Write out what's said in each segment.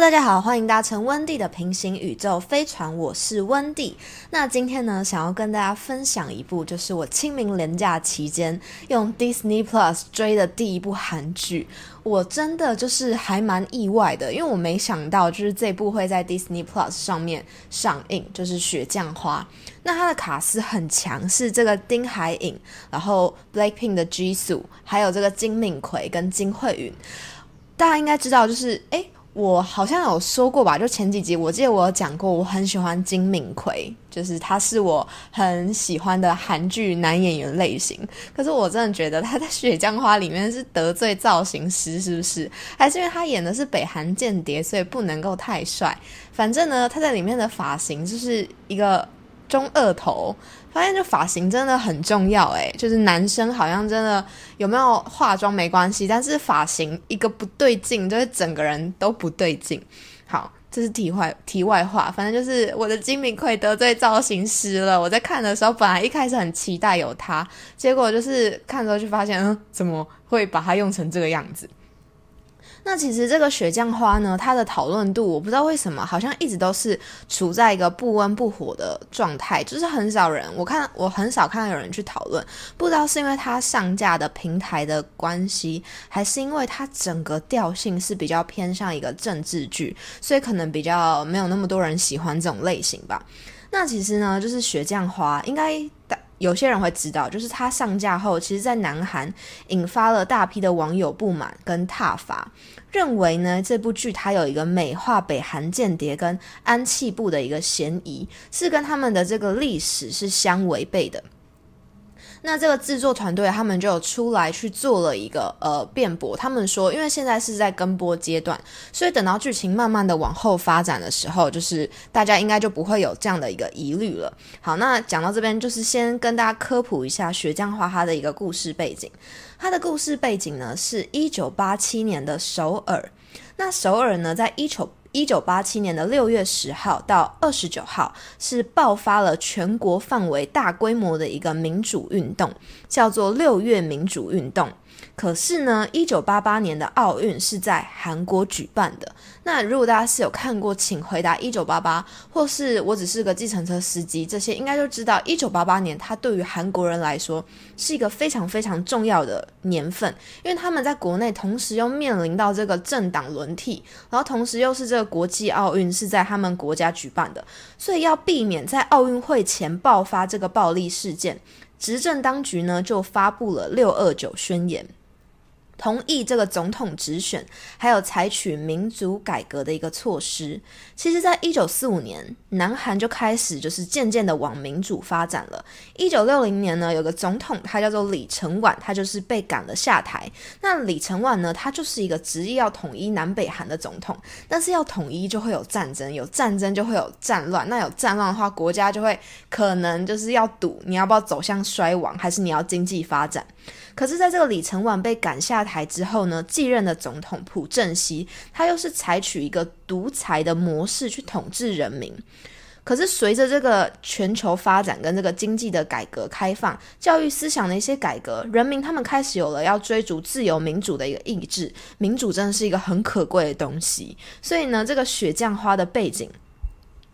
大家好，欢迎搭乘温蒂的平行宇宙飞船，我是温蒂。那今天呢，想要跟大家分享一部，就是我清明连假期间用 Disney Plus 追的第一部韩剧。我真的就是还蛮意外的，因为我没想到就是这部会在 Disney Plus 上面上映，就是《雪降花》。那它的卡司很强，是这个丁海寅，然后 Blackpink 的 Jisoo，还有这个金敏奎跟金惠允。大家应该知道，就是诶。我好像有说过吧，就前几集我记得我有讲过，我很喜欢金敏奎，就是他是我很喜欢的韩剧男演员类型。可是我真的觉得他在《雪降花》里面是得罪造型师，是不是？还是因为他演的是北韩间谍，所以不能够太帅？反正呢，他在里面的发型就是一个。中二头，发现这发型真的很重要诶，就是男生好像真的有没有化妆没关系，但是发型一个不对劲，就是整个人都不对劲。好，这是题外题外话，反正就是我的金敏奎得罪造型师了。我在看的时候，本来一开始很期待有他，结果就是看之后就发现，嗯，怎么会把他用成这个样子？那其实这个雪降花呢，它的讨论度我不知道为什么，好像一直都是处在一个不温不火的状态，就是很少人，我看我很少看到有人去讨论，不知道是因为它上架的平台的关系，还是因为它整个调性是比较偏向一个政治剧，所以可能比较没有那么多人喜欢这种类型吧。那其实呢，就是雪降花，应该。有些人会知道，就是它上架后，其实，在南韩引发了大批的网友不满跟挞伐，认为呢这部剧它有一个美化北韩间谍跟安气部的一个嫌疑，是跟他们的这个历史是相违背的。那这个制作团队他们就有出来去做了一个呃辩驳，他们说，因为现在是在跟播阶段，所以等到剧情慢慢的往后发展的时候，就是大家应该就不会有这样的一个疑虑了。好，那讲到这边，就是先跟大家科普一下《雪降花》它的一个故事背景。它的故事背景呢，是一九八七年的首尔。那首尔呢，在一九一九八七年的六月十号到二十九号，是爆发了全国范围大规模的一个民主运动，叫做六月民主运动。可是呢，一九八八年的奥运是在韩国举办的。那如果大家是有看过，请回答一九八八，或是我只是个计程车司机，这些应该就知道，一九八八年它对于韩国人来说是一个非常非常重要的年份，因为他们在国内同时又面临到这个政党轮替，然后同时又是这个国际奥运是在他们国家举办的，所以要避免在奥运会前爆发这个暴力事件。执政当局呢，就发布了六二九宣言。同意这个总统直选，还有采取民主改革的一个措施。其实，在一九四五年，南韩就开始就是渐渐的往民主发展了。一九六零年呢，有个总统，他叫做李承晚，他就是被赶了下台。那李承晚呢，他就是一个执意要统一南北韩的总统。但是要统一就会有战争，有战争就会有战乱。那有战乱的话，国家就会可能就是要赌，你要不要走向衰亡，还是你要经济发展？可是，在这个李承晚被赶下台台之后呢，继任的总统朴正熙，他又是采取一个独裁的模式去统治人民。可是，随着这个全球发展跟这个经济的改革开放、教育思想的一些改革，人民他们开始有了要追逐自由民主的一个意志。民主真的是一个很可贵的东西。所以呢，这个雪降花的背景。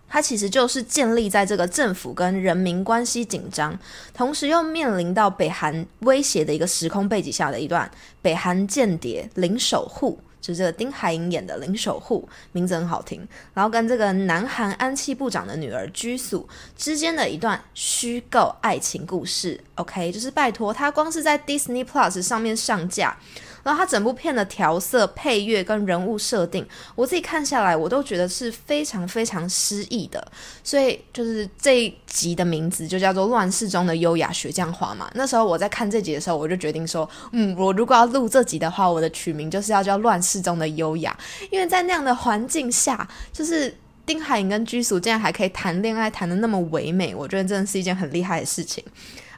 它其实就是建立在这个政府跟人民关系紧张，同时又面临到北韩威胁的一个时空背景下的一段北韩间谍林守护，就是这个丁海寅演的林守护，名字很好听。然后跟这个南韩安气部长的女儿居素之间的一段虚构爱情故事。OK，就是拜托他光是在 Disney Plus 上面上架。然后它整部片的调色、配乐跟人物设定，我自己看下来，我都觉得是非常非常诗意的。所以就是这一集的名字就叫做《乱世中的优雅学匠花》嘛。那时候我在看这集的时候，我就决定说，嗯，我如果要录这集的话，我的取名就是要叫《乱世中的优雅》，因为在那样的环境下，就是丁海寅跟居属竟然还可以谈恋爱，谈的那么唯美，我觉得真的是一件很厉害的事情。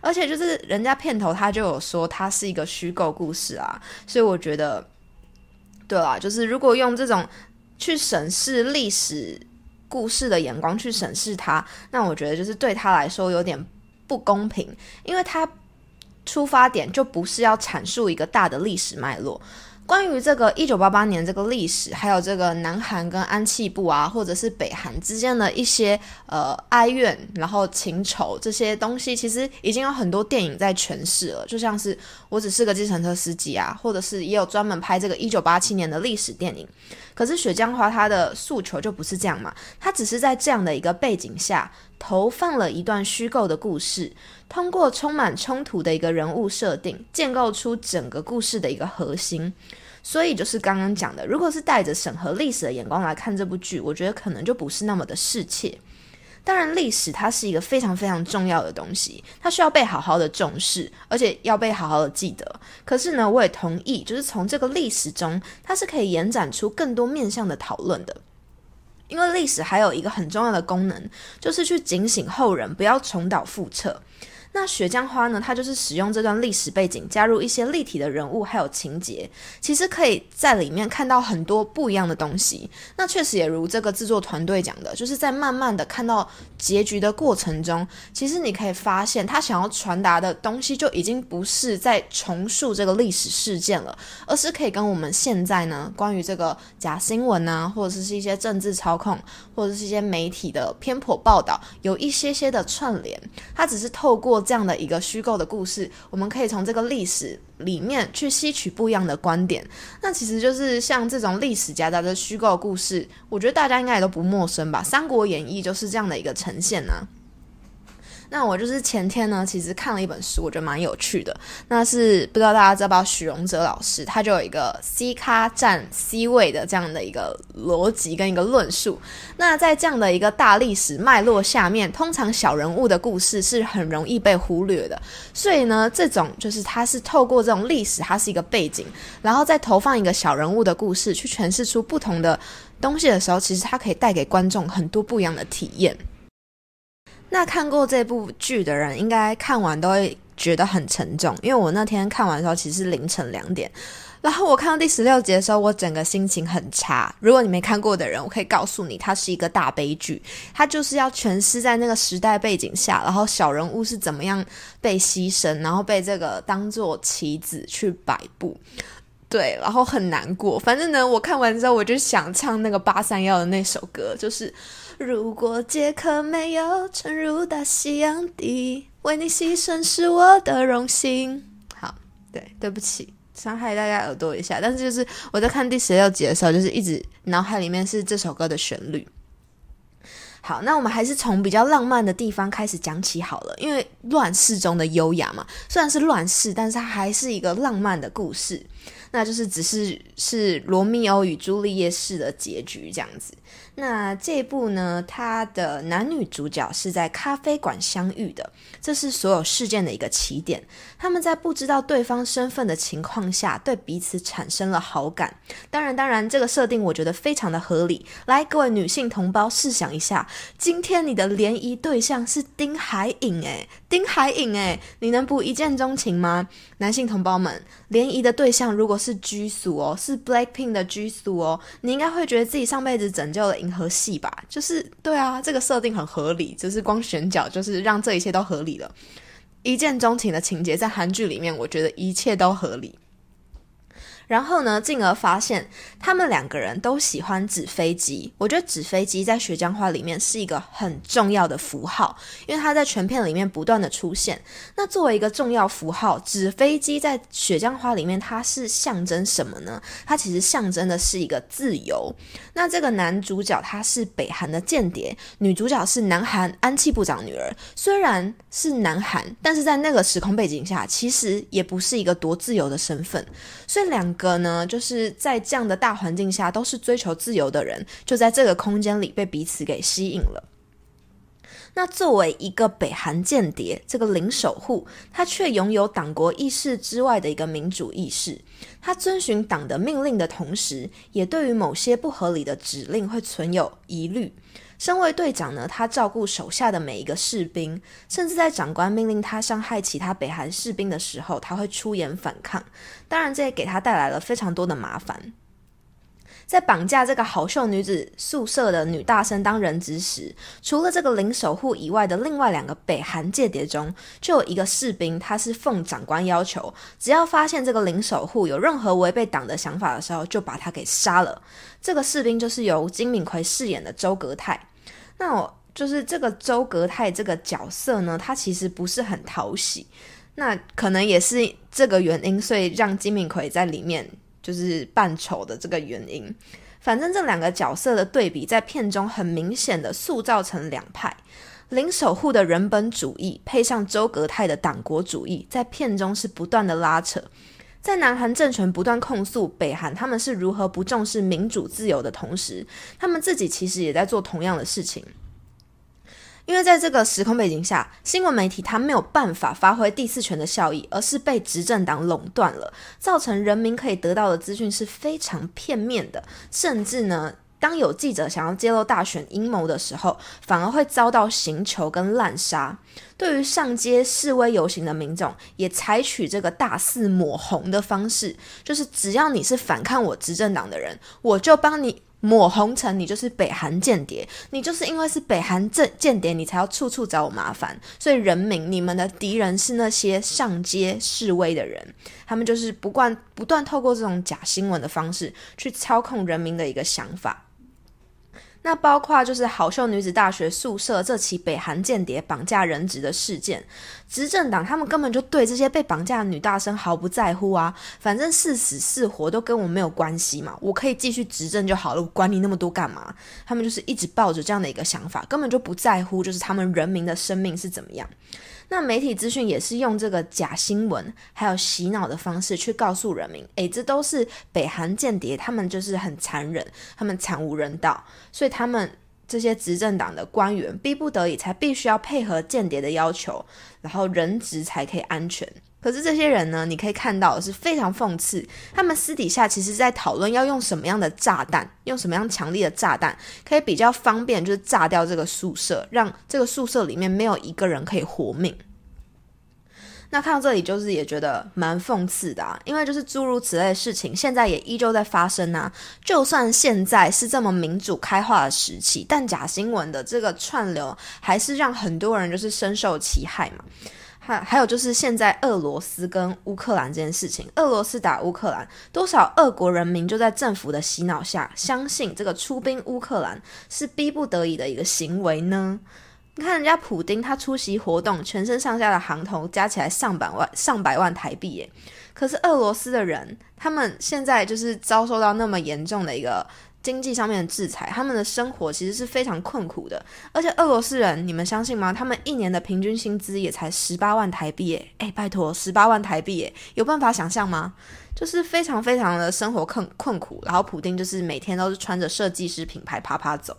而且就是人家片头他就有说它是一个虚构故事啊，所以我觉得，对啦，就是如果用这种去审视历史故事的眼光去审视它，那我觉得就是对他来说有点不公平，因为他出发点就不是要阐述一个大的历史脉络。关于这个一九八八年这个历史，还有这个南韩跟安气部啊，或者是北韩之间的一些呃哀怨，然后情仇这些东西，其实已经有很多电影在诠释了。就像是我只是个计程车司机啊，或者是也有专门拍这个一九八七年的历史电影。可是雪江花他的诉求就不是这样嘛，他只是在这样的一个背景下投放了一段虚构的故事，通过充满冲突的一个人物设定，建构出整个故事的一个核心。所以就是刚刚讲的，如果是带着审核历史的眼光来看这部剧，我觉得可能就不是那么的适切。当然，历史它是一个非常非常重要的东西，它需要被好好的重视，而且要被好好的记得。可是呢，我也同意，就是从这个历史中，它是可以延展出更多面向的讨论的。因为历史还有一个很重要的功能，就是去警醒后人不要重蹈覆辙。那雪浆花呢？它就是使用这段历史背景，加入一些立体的人物还有情节，其实可以在里面看到很多不一样的东西。那确实也如这个制作团队讲的，就是在慢慢的看到结局的过程中，其实你可以发现，他想要传达的东西就已经不是在重塑这个历史事件了，而是可以跟我们现在呢关于这个假新闻啊，或者是是一些政治操控，或者是一些媒体的偏颇报道，有一些些的串联。它只是透过这样的一个虚构的故事，我们可以从这个历史里面去吸取不一样的观点。那其实就是像这种历史夹杂着虚构故事，我觉得大家应该也都不陌生吧，《三国演义》就是这样的一个呈现呢。那我就是前天呢，其实看了一本书，我觉得蛮有趣的。那是不知道大家知不知道许荣哲老师，他就有一个 C 咖占 C 位的这样的一个逻辑跟一个论述。那在这样的一个大历史脉络下面，通常小人物的故事是很容易被忽略的。所以呢，这种就是他是透过这种历史，它是一个背景，然后再投放一个小人物的故事，去诠释出不同的东西的时候，其实它可以带给观众很多不一样的体验。那看过这部剧的人，应该看完都会觉得很沉重。因为我那天看完的时候，其实是凌晨两点，然后我看到第十六集的时候，我整个心情很差。如果你没看过的人，我可以告诉你，它是一个大悲剧，它就是要诠释在那个时代背景下，然后小人物是怎么样被牺牲，然后被这个当做棋子去摆布。对，然后很难过。反正呢，我看完之后，我就想唱那个八三幺的那首歌，就是。如果杰克没有沉入大西洋底，为你牺牲是我的荣幸。好，对，对不起，伤害大家耳朵一下。但是就是我在看第十六集的时候，就是一直脑海里面是这首歌的旋律。好，那我们还是从比较浪漫的地方开始讲起好了，因为乱世中的优雅嘛，虽然是乱世，但是它还是一个浪漫的故事。那就是只是是罗密欧与朱丽叶式的结局这样子。那这一部呢，它的男女主角是在咖啡馆相遇的，这是所有事件的一个起点。他们在不知道对方身份的情况下，对彼此产生了好感。当然，当然，这个设定我觉得非常的合理。来，各位女性同胞，试想一下，今天你的联谊对象是丁海颖，诶，丁海颖，诶，你能不一见钟情吗？男性同胞们，联谊的对象如果是居宿哦，是 Blackpink 的居宿哦，你应该会觉得自己上辈子拯救了银河系吧？就是对啊，这个设定很合理，就是光选角就是让这一切都合理了。一见钟情的情节在韩剧里面，我觉得一切都合理。然后呢，进而发现他们两个人都喜欢纸飞机。我觉得纸飞机在雪浆花里面是一个很重要的符号，因为它在全片里面不断的出现。那作为一个重要符号，纸飞机在雪浆花里面它是象征什么呢？它其实象征的是一个自由。那这个男主角他是北韩的间谍，女主角是南韩安气部长女儿。虽然是南韩，但是在那个时空背景下，其实也不是一个多自由的身份。所以两。个呢，就是在这样的大环境下，都是追求自由的人，就在这个空间里被彼此给吸引了。那作为一个北韩间谍，这个零守护，他却拥有党国意识之外的一个民主意识。他遵循党的命令的同时，也对于某些不合理的指令会存有疑虑。身为队长呢，他照顾手下的每一个士兵，甚至在长官命令他伤害其他北韩士兵的时候，他会出言反抗。当然，这也给他带来了非常多的麻烦。在绑架这个好秀女子宿舍的女大生当人质时，除了这个零守护以外的另外两个北韩间谍中，就有一个士兵，他是奉长官要求，只要发现这个零守护有任何违背党的想法的时候，就把他给杀了。这个士兵就是由金敏奎饰演的周格泰。那我就是这个周格泰这个角色呢，他其实不是很讨喜。那可能也是这个原因，所以让金敏奎在里面就是扮丑的这个原因。反正这两个角色的对比，在片中很明显的塑造成两派：林守护的人本主义，配上周格泰的党国主义，在片中是不断的拉扯。在南韩政权不断控诉北韩他们是如何不重视民主自由的同时，他们自己其实也在做同样的事情。因为在这个时空背景下，新闻媒体它没有办法发挥第四权的效益，而是被执政党垄断了，造成人民可以得到的资讯是非常片面的，甚至呢，当有记者想要揭露大选阴谋的时候，反而会遭到刑求跟滥杀。对于上街示威游行的民众，也采取这个大肆抹红的方式，就是只要你是反抗我执政党的人，我就帮你。抹红成你就是北韩间谍，你就是因为是北韩间间谍，你才要处处找我麻烦。所以人民，你们的敌人是那些上街示威的人，他们就是不断不断透过这种假新闻的方式去操控人民的一个想法。那包括就是好秀女子大学宿舍这起北韩间谍绑架人质的事件，执政党他们根本就对这些被绑架的女大生毫不在乎啊，反正是死是活都跟我没有关系嘛，我可以继续执政就好了，我管你那么多干嘛？他们就是一直抱着这样的一个想法，根本就不在乎就是他们人民的生命是怎么样。那媒体资讯也是用这个假新闻，还有洗脑的方式去告诉人民，诶，这都是北韩间谍，他们就是很残忍，他们惨无人道，所以他们这些执政党的官员逼不得已才必须要配合间谍的要求，然后人质才可以安全。可是这些人呢，你可以看到是非常讽刺，他们私底下其实在讨论要用什么样的炸弹，用什么样强力的炸弹，可以比较方便，就是炸掉这个宿舍，让这个宿舍里面没有一个人可以活命。那看到这里，就是也觉得蛮讽刺的啊，因为就是诸如此类的事情，现在也依旧在发生啊。就算现在是这么民主开化的时期，但假新闻的这个串流，还是让很多人就是深受其害嘛。还还有就是现在俄罗斯跟乌克兰这件事情，俄罗斯打乌克兰，多少俄国人民就在政府的洗脑下，相信这个出兵乌克兰是逼不得已的一个行为呢？你看人家普丁，他出席活动，全身上下的行头加起来上百万、上百万台币耶。可是俄罗斯的人，他们现在就是遭受到那么严重的一个。经济上面的制裁，他们的生活其实是非常困苦的。而且俄罗斯人，你们相信吗？他们一年的平均薪资也才十八万台币，诶，诶，拜托，十八万台币，诶，有办法想象吗？就是非常非常的生活困困苦。然后普丁就是每天都是穿着设计师品牌啪啪走，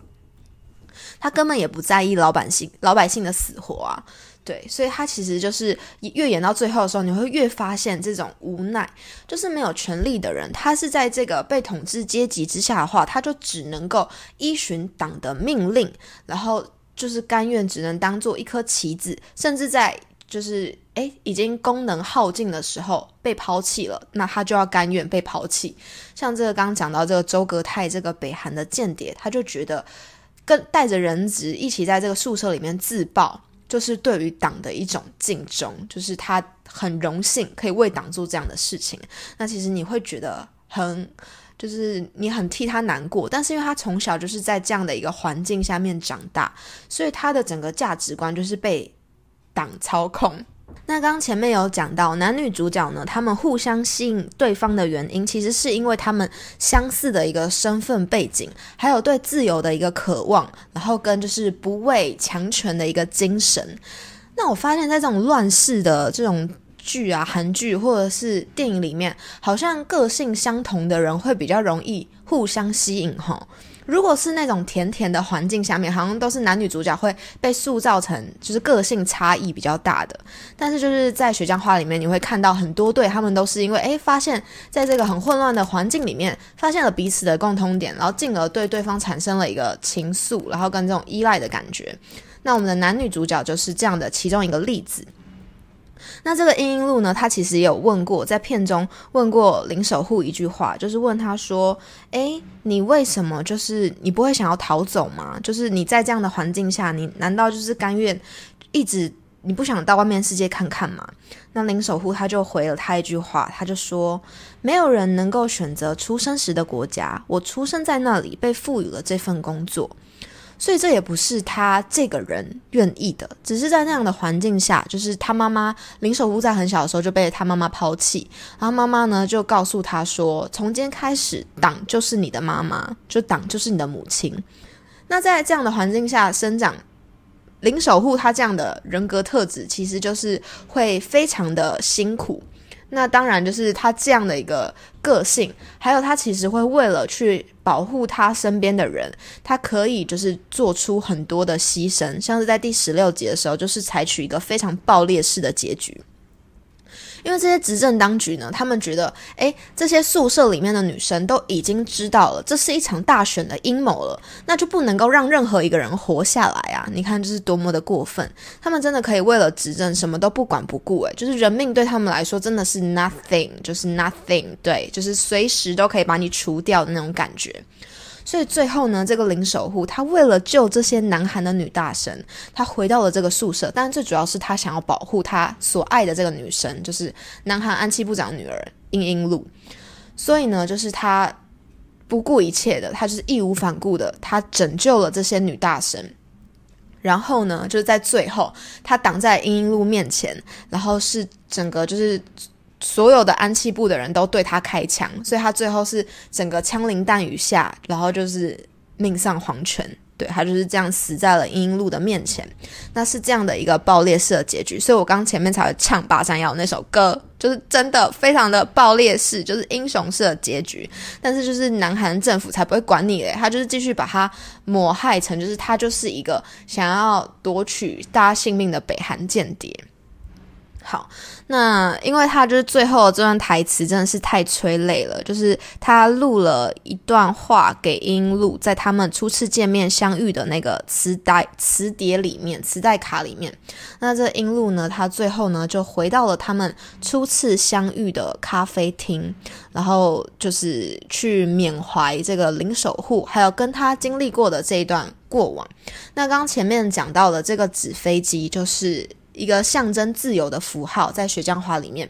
他根本也不在意老百姓老百姓的死活啊。对，所以他其实就是越演到最后的时候，你会越发现这种无奈，就是没有权利的人，他是在这个被统治阶级之下的话，他就只能够依循党的命令，然后就是甘愿只能当做一颗棋子，甚至在就是诶已经功能耗尽的时候被抛弃了，那他就要甘愿被抛弃。像这个刚刚讲到这个周格泰这个北韩的间谍，他就觉得跟带着人质一起在这个宿舍里面自爆。就是对于党的一种敬重，就是他很荣幸可以为党做这样的事情。那其实你会觉得很，就是你很替他难过。但是因为他从小就是在这样的一个环境下面长大，所以他的整个价值观就是被党操控。那刚前面有讲到男女主角呢，他们互相吸引对方的原因，其实是因为他们相似的一个身份背景，还有对自由的一个渴望，然后跟就是不畏强权的一个精神。那我发现，在这种乱世的这种剧啊、韩剧或者是电影里面，好像个性相同的人会比较容易互相吸引，哈。如果是那种甜甜的环境下面，好像都是男女主角会被塑造成就是个性差异比较大的。但是就是在《雪降花》里面，你会看到很多对他们都是因为诶发现在这个很混乱的环境里面，发现了彼此的共通点，然后进而对对方产生了一个情愫，然后跟这种依赖的感觉。那我们的男女主角就是这样的其中一个例子。那这个英英路呢，他其实也有问过，在片中问过林守护一句话，就是问他说：“诶，你为什么就是你不会想要逃走吗？就是你在这样的环境下，你难道就是甘愿一直你不想到外面世界看看吗？”那林守护他就回了他一句话，他就说：“没有人能够选择出生时的国家，我出生在那里，被赋予了这份工作。”所以这也不是他这个人愿意的，只是在那样的环境下，就是他妈妈林守护在很小的时候就被他妈妈抛弃，然后妈妈呢就告诉他说：“从今天开始，党就是你的妈妈，就党就是你的母亲。”那在这样的环境下生长，林守护他这样的人格特质，其实就是会非常的辛苦。那当然，就是他这样的一个个性，还有他其实会为了去保护他身边的人，他可以就是做出很多的牺牲，像是在第十六集的时候，就是采取一个非常爆裂式的结局。因为这些执政当局呢，他们觉得，诶，这些宿舍里面的女生都已经知道了，这是一场大选的阴谋了，那就不能够让任何一个人活下来啊！你看这是多么的过分，他们真的可以为了执政什么都不管不顾，诶，就是人命对他们来说真的是 nothing，就是 nothing，对，就是随时都可以把你除掉的那种感觉。所以最后呢，这个林守护他为了救这些南韩的女大生，他回到了这个宿舍。但最主要是他想要保护他所爱的这个女生，就是南韩安七部长女儿英英路。所以呢，就是他不顾一切的，他就是义无反顾的，他拯救了这些女大生。然后呢，就是在最后，他挡在英英路面前，然后是整个就是。所有的安气部的人都对他开枪，所以他最后是整个枪林弹雨下，然后就是命丧黄泉。对他就是这样死在了英英路的面前。那是这样的一个爆裂式的结局，所以我刚前面才会唱《八山药》那首歌，就是真的非常的爆裂式，就是英雄式的结局。但是就是南韩政府才不会管你嘞，他就是继续把他抹害成就是他就是一个想要夺取大家性命的北韩间谍。好，那因为他就是最后这段台词真的是太催泪了，就是他录了一段话给英录，在他们初次见面相遇的那个磁带磁碟里面，磁带卡里面。那这英录呢，他最后呢就回到了他们初次相遇的咖啡厅，然后就是去缅怀这个林守护，还有跟他经历过的这一段过往。那刚刚前面讲到的这个纸飞机，就是。一个象征自由的符号，在雪浆花里面。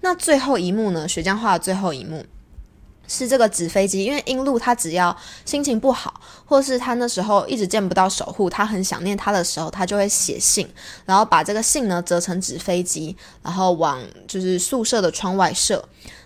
那最后一幕呢？雪浆花的最后一幕是这个纸飞机，因为英露他只要心情不好，或是他那时候一直见不到守护，他很想念他的时候，他就会写信，然后把这个信呢折成纸飞机，然后往就是宿舍的窗外射。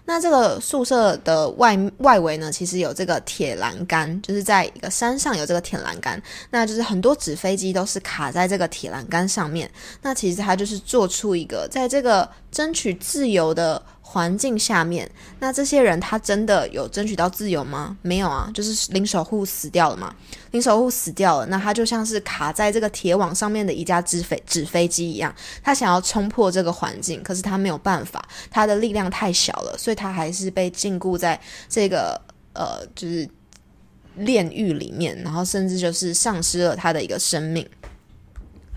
那这个宿舍的外外围呢，其实有这个铁栏杆，就是在一个山上有这个铁栏杆，那就是很多纸飞机都是卡在这个铁栏杆上面。那其实它就是做出一个在这个争取自由的。环境下面，那这些人他真的有争取到自由吗？没有啊，就是林守护死掉了嘛。林守护死掉了，那他就像是卡在这个铁网上面的一架纸飞纸飞机一样，他想要冲破这个环境，可是他没有办法，他的力量太小了，所以他还是被禁锢在这个呃，就是炼狱里面，然后甚至就是丧失了他的一个生命。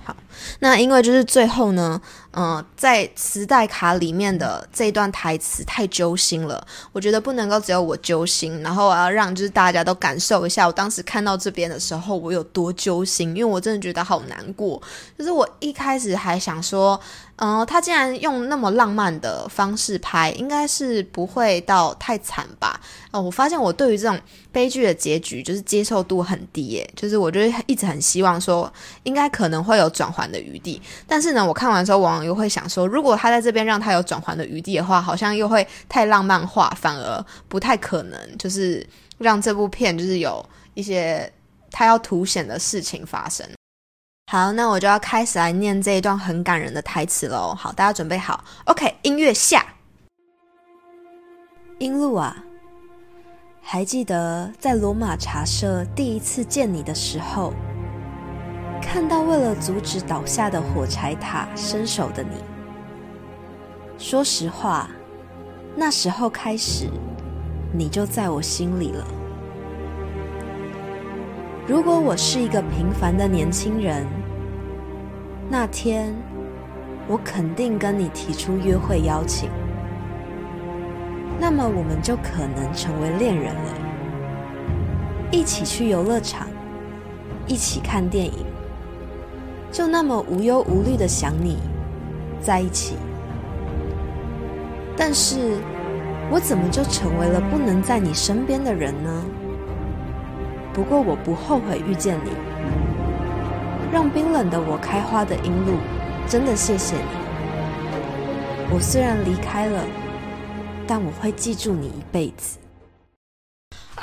好，那因为就是最后呢。嗯，在磁带卡里面的这一段台词太揪心了，我觉得不能够只有我揪心，然后我要让就是大家都感受一下，我当时看到这边的时候我有多揪心，因为我真的觉得好难过。就是我一开始还想说，嗯，他竟然用那么浪漫的方式拍，应该是不会到太惨吧？哦，我发现我对于这种悲剧的结局就是接受度很低，耶，就是我觉得一直很希望说，应该可能会有转换的余地，但是呢，我看完之后往往。又会想说，如果他在这边让他有转圜的余地的话，好像又会太浪漫化，反而不太可能，就是让这部片就是有一些他要凸显的事情发生。好，那我就要开始来念这一段很感人的台词喽。好，大家准备好？OK，音乐下。英露啊，还记得在罗马茶社第一次见你的时候？看到为了阻止倒下的火柴塔伸手的你，说实话，那时候开始，你就在我心里了。如果我是一个平凡的年轻人，那天我肯定跟你提出约会邀请，那么我们就可能成为恋人了，一起去游乐场，一起看电影，就那么无忧无虑的想你，在一起。但是，我怎么就成为了不能在你身边的人呢？不过我不后悔遇见你，让冰冷的我开花的阴路，真的谢谢你。我虽然离开了，但我会记住你一辈子。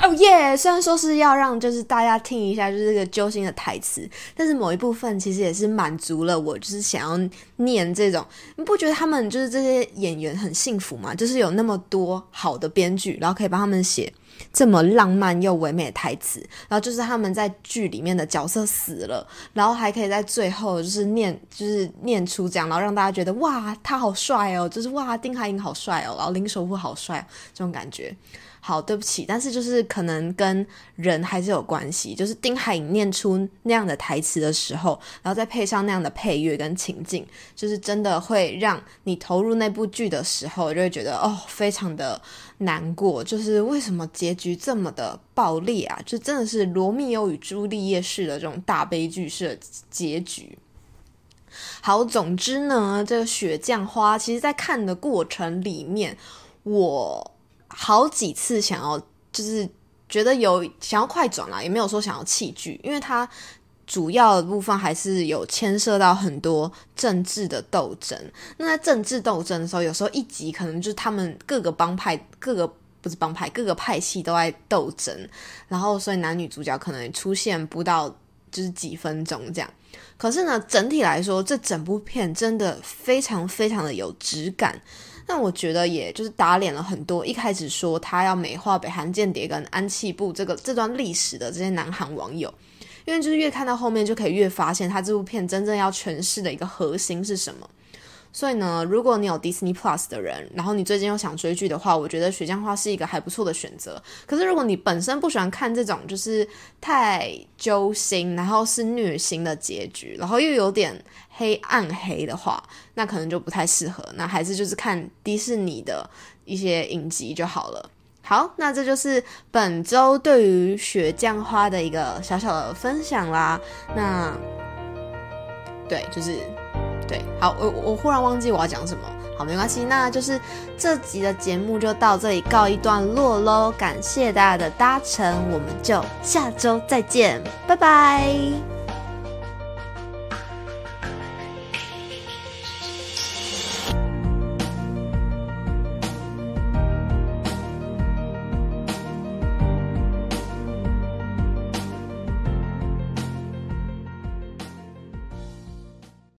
哦耶！虽然说是要让就是大家听一下就是这个揪心的台词，但是某一部分其实也是满足了我，就是想要念这种。你不觉得他们就是这些演员很幸福吗？就是有那么多好的编剧，然后可以帮他们写这么浪漫又唯美的台词，然后就是他们在剧里面的角色死了，然后还可以在最后就是念就是念出这样，然后让大家觉得哇他好帅哦，就是哇丁海寅好帅哦，然后林守富好帅这种感觉。好，对不起，但是就是可能跟人还是有关系。就是丁海寅念出那样的台词的时候，然后再配上那样的配乐跟情境，就是真的会让你投入那部剧的时候，就会觉得哦，非常的难过。就是为什么结局这么的爆裂啊？就真的是罗密欧与朱丽叶式的这种大悲剧式的结局。好，总之呢，这个雪降花，其实在看的过程里面，我。好几次想要，就是觉得有想要快转啦，也没有说想要弃剧，因为它主要的部分还是有牵涉到很多政治的斗争。那在政治斗争的时候，有时候一集可能就是他们各个帮派、各个不是帮派、各个派系都在斗争，然后所以男女主角可能出现不到就是几分钟这样。可是呢，整体来说，这整部片真的非常非常的有质感。那我觉得，也就是打脸了很多一开始说他要美化北韩间谍跟安气部这个这段历史的这些南韩网友，因为就是越看到后面，就可以越发现他这部片真正要诠释的一个核心是什么。所以呢，如果你有 Disney Plus 的人，然后你最近又想追剧的话，我觉得《雪降花》是一个还不错的选择。可是如果你本身不喜欢看这种就是太揪心，然后是虐心的结局，然后又有点黑暗黑的话，那可能就不太适合。那还是就是看迪士尼的一些影集就好了。好，那这就是本周对于《雪降花》的一个小小的分享啦。那对，就是。对，好，我我忽然忘记我要讲什么，好，没关系，那就是这集的节目就到这里告一段落喽，感谢大家的搭乘，我们就下周再见，拜拜。